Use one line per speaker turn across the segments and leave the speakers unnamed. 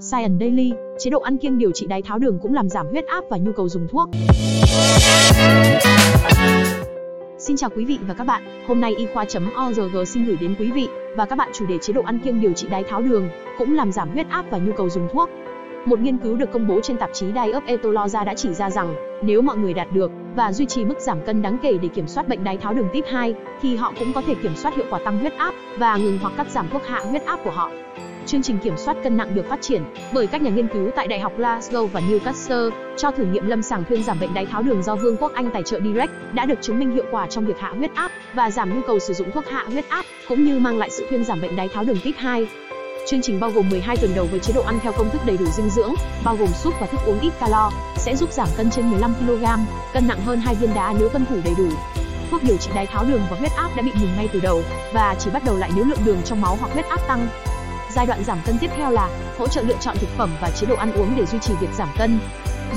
Science Daily, chế độ ăn kiêng điều trị đái tháo đường cũng làm giảm huyết áp và nhu cầu dùng thuốc. Xin chào quý vị và các bạn, hôm nay y khoa.org xin gửi đến quý vị và các bạn chủ đề chế độ ăn kiêng điều trị đái tháo đường cũng làm giảm huyết áp và nhu cầu dùng thuốc. Một nghiên cứu được công bố trên tạp chí Diet Etologia đã chỉ ra rằng, nếu mọi người đạt được và duy trì mức giảm cân đáng kể để kiểm soát bệnh đái tháo đường type 2, thì họ cũng có thể kiểm soát hiệu quả tăng huyết áp và ngừng hoặc cắt giảm thuốc hạ huyết áp của họ. Chương trình kiểm soát cân nặng được phát triển bởi các nhà nghiên cứu tại Đại học Glasgow và Newcastle cho thử nghiệm lâm sàng thuyên giảm bệnh đái tháo đường do Vương quốc Anh tài trợ Direct đã được chứng minh hiệu quả trong việc hạ huyết áp và giảm nhu cầu sử dụng thuốc hạ huyết áp, cũng như mang lại sự thuyên giảm bệnh đái tháo đường type 2. Chương trình bao gồm 12 tuần đầu với chế độ ăn theo công thức đầy đủ dinh dưỡng, bao gồm súp và thức uống ít calo, sẽ giúp giảm cân trên 15 kg, cân nặng hơn 2 viên đá nếu tuân thủ đầy đủ. Thuốc điều trị đái tháo đường và huyết áp đã bị ngừng ngay từ đầu và chỉ bắt đầu lại nếu lượng đường trong máu hoặc huyết áp tăng. Giai đoạn giảm cân tiếp theo là hỗ trợ lựa chọn thực phẩm và chế độ ăn uống để duy trì việc giảm cân.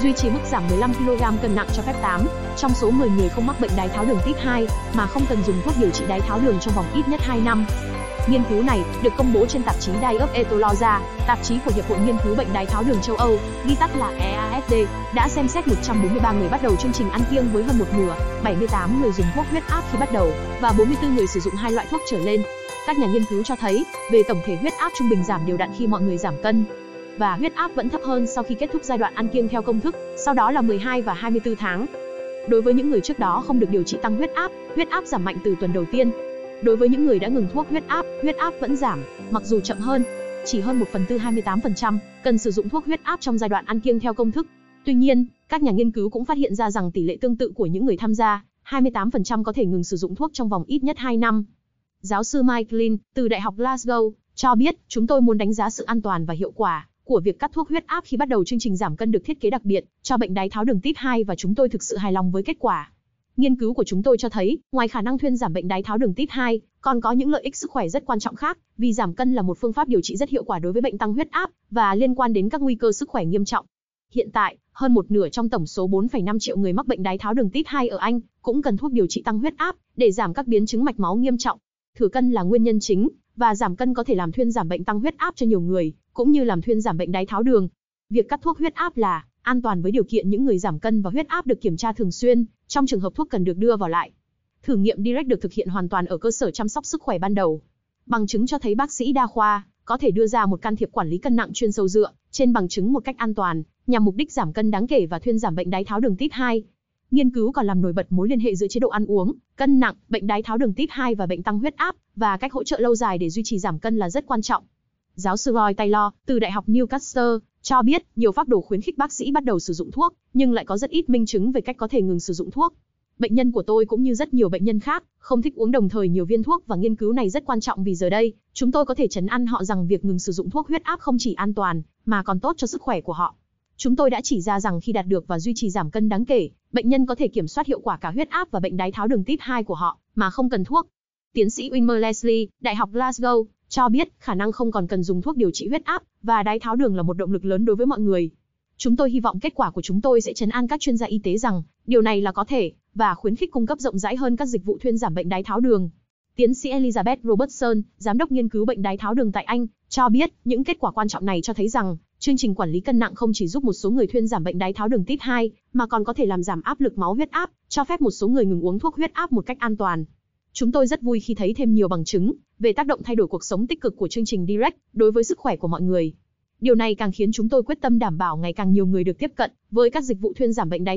Duy trì mức giảm 15 kg cân nặng cho phép 8 trong số 10 người không mắc bệnh đái tháo đường type 2 mà không cần dùng thuốc điều trị đái tháo đường trong vòng ít nhất 2 năm. Nghiên cứu này được công bố trên tạp chí Diet Etologia, tạp chí của Hiệp hội Nghiên cứu bệnh đái tháo đường châu Âu, ghi tắt là EASD, đã xem xét 143 người bắt đầu chương trình ăn kiêng với hơn một nửa, 78 người dùng thuốc huyết áp khi bắt đầu và 44 người sử dụng hai loại thuốc trở lên. Các nhà nghiên cứu cho thấy, về tổng thể huyết áp trung bình giảm đều đặn khi mọi người giảm cân và huyết áp vẫn thấp hơn sau khi kết thúc giai đoạn ăn kiêng theo công thức, sau đó là 12 và 24 tháng. Đối với những người trước đó không được điều trị tăng huyết áp, huyết áp giảm mạnh từ tuần đầu tiên, Đối với những người đã ngừng thuốc huyết áp, huyết áp vẫn giảm, mặc dù chậm hơn, chỉ hơn 1 phần tư 28%, cần sử dụng thuốc huyết áp trong giai đoạn ăn kiêng theo công thức. Tuy nhiên, các nhà nghiên cứu cũng phát hiện ra rằng tỷ lệ tương tự của những người tham gia, 28% có thể ngừng sử dụng thuốc trong vòng ít nhất 2 năm. Giáo sư Mike Lin, từ Đại học Glasgow, cho biết, chúng tôi muốn đánh giá sự an toàn và hiệu quả của việc cắt thuốc huyết áp khi bắt đầu chương trình giảm cân được thiết kế đặc biệt cho bệnh đái tháo đường type 2 và chúng tôi thực sự hài lòng với kết quả. Nghiên cứu của chúng tôi cho thấy, ngoài khả năng thuyên giảm bệnh đái tháo đường type 2, còn có những lợi ích sức khỏe rất quan trọng khác, vì giảm cân là một phương pháp điều trị rất hiệu quả đối với bệnh tăng huyết áp và liên quan đến các nguy cơ sức khỏe nghiêm trọng. Hiện tại, hơn một nửa trong tổng số 4,5 triệu người mắc bệnh đái tháo đường type 2 ở Anh cũng cần thuốc điều trị tăng huyết áp để giảm các biến chứng mạch máu nghiêm trọng. Thừa cân là nguyên nhân chính và giảm cân có thể làm thuyên giảm bệnh tăng huyết áp cho nhiều người, cũng như làm thuyên giảm bệnh đái tháo đường. Việc cắt thuốc huyết áp là an toàn với điều kiện những người giảm cân và huyết áp được kiểm tra thường xuyên, trong trường hợp thuốc cần được đưa vào lại. Thử nghiệm Direct được thực hiện hoàn toàn ở cơ sở chăm sóc sức khỏe ban đầu. Bằng chứng cho thấy bác sĩ đa khoa có thể đưa ra một can thiệp quản lý cân nặng chuyên sâu dựa trên bằng chứng một cách an toàn, nhằm mục đích giảm cân đáng kể và thuyên giảm bệnh đái tháo đường type 2. Nghiên cứu còn làm nổi bật mối liên hệ giữa chế độ ăn uống, cân nặng, bệnh đái tháo đường type 2 và bệnh tăng huyết áp và cách hỗ trợ lâu dài để duy trì giảm cân là rất quan trọng. Giáo sư Roy Taylor từ Đại học Newcastle cho biết nhiều phác đồ khuyến khích bác sĩ bắt đầu sử dụng thuốc, nhưng lại có rất ít minh chứng về cách có thể ngừng sử dụng thuốc. Bệnh nhân của tôi cũng như rất nhiều bệnh nhân khác, không thích uống đồng thời nhiều viên thuốc và nghiên cứu này rất quan trọng vì giờ đây, chúng tôi có thể chấn an họ rằng việc ngừng sử dụng thuốc huyết áp không chỉ an toàn, mà còn tốt cho sức khỏe của họ. Chúng tôi đã chỉ ra rằng khi đạt được và duy trì giảm cân đáng kể, bệnh nhân có thể kiểm soát hiệu quả cả huyết áp và bệnh đái tháo đường type 2 của họ, mà không cần thuốc. Tiến sĩ Wilmer Leslie, Đại học Glasgow, cho biết khả năng không còn cần dùng thuốc điều trị huyết áp và đái tháo đường là một động lực lớn đối với mọi người. Chúng tôi hy vọng kết quả của chúng tôi sẽ chấn an các chuyên gia y tế rằng điều này là có thể và khuyến khích cung cấp rộng rãi hơn các dịch vụ thuyên giảm bệnh đái tháo đường. Tiến sĩ Elizabeth Robertson, giám đốc nghiên cứu bệnh đái tháo đường tại Anh, cho biết những kết quả quan trọng này cho thấy rằng chương trình quản lý cân nặng không chỉ giúp một số người thuyên giảm bệnh đái tháo đường tiếp 2, mà còn có thể làm giảm áp lực máu huyết áp, cho phép một số người ngừng uống thuốc huyết áp một cách an toàn. Chúng tôi rất vui khi thấy thêm nhiều bằng chứng về tác động thay đổi cuộc sống tích cực của chương trình Direct đối với sức khỏe của mọi người. Điều này càng khiến chúng tôi quyết tâm đảm bảo ngày càng nhiều người được tiếp cận với các dịch vụ thuyên giảm bệnh đái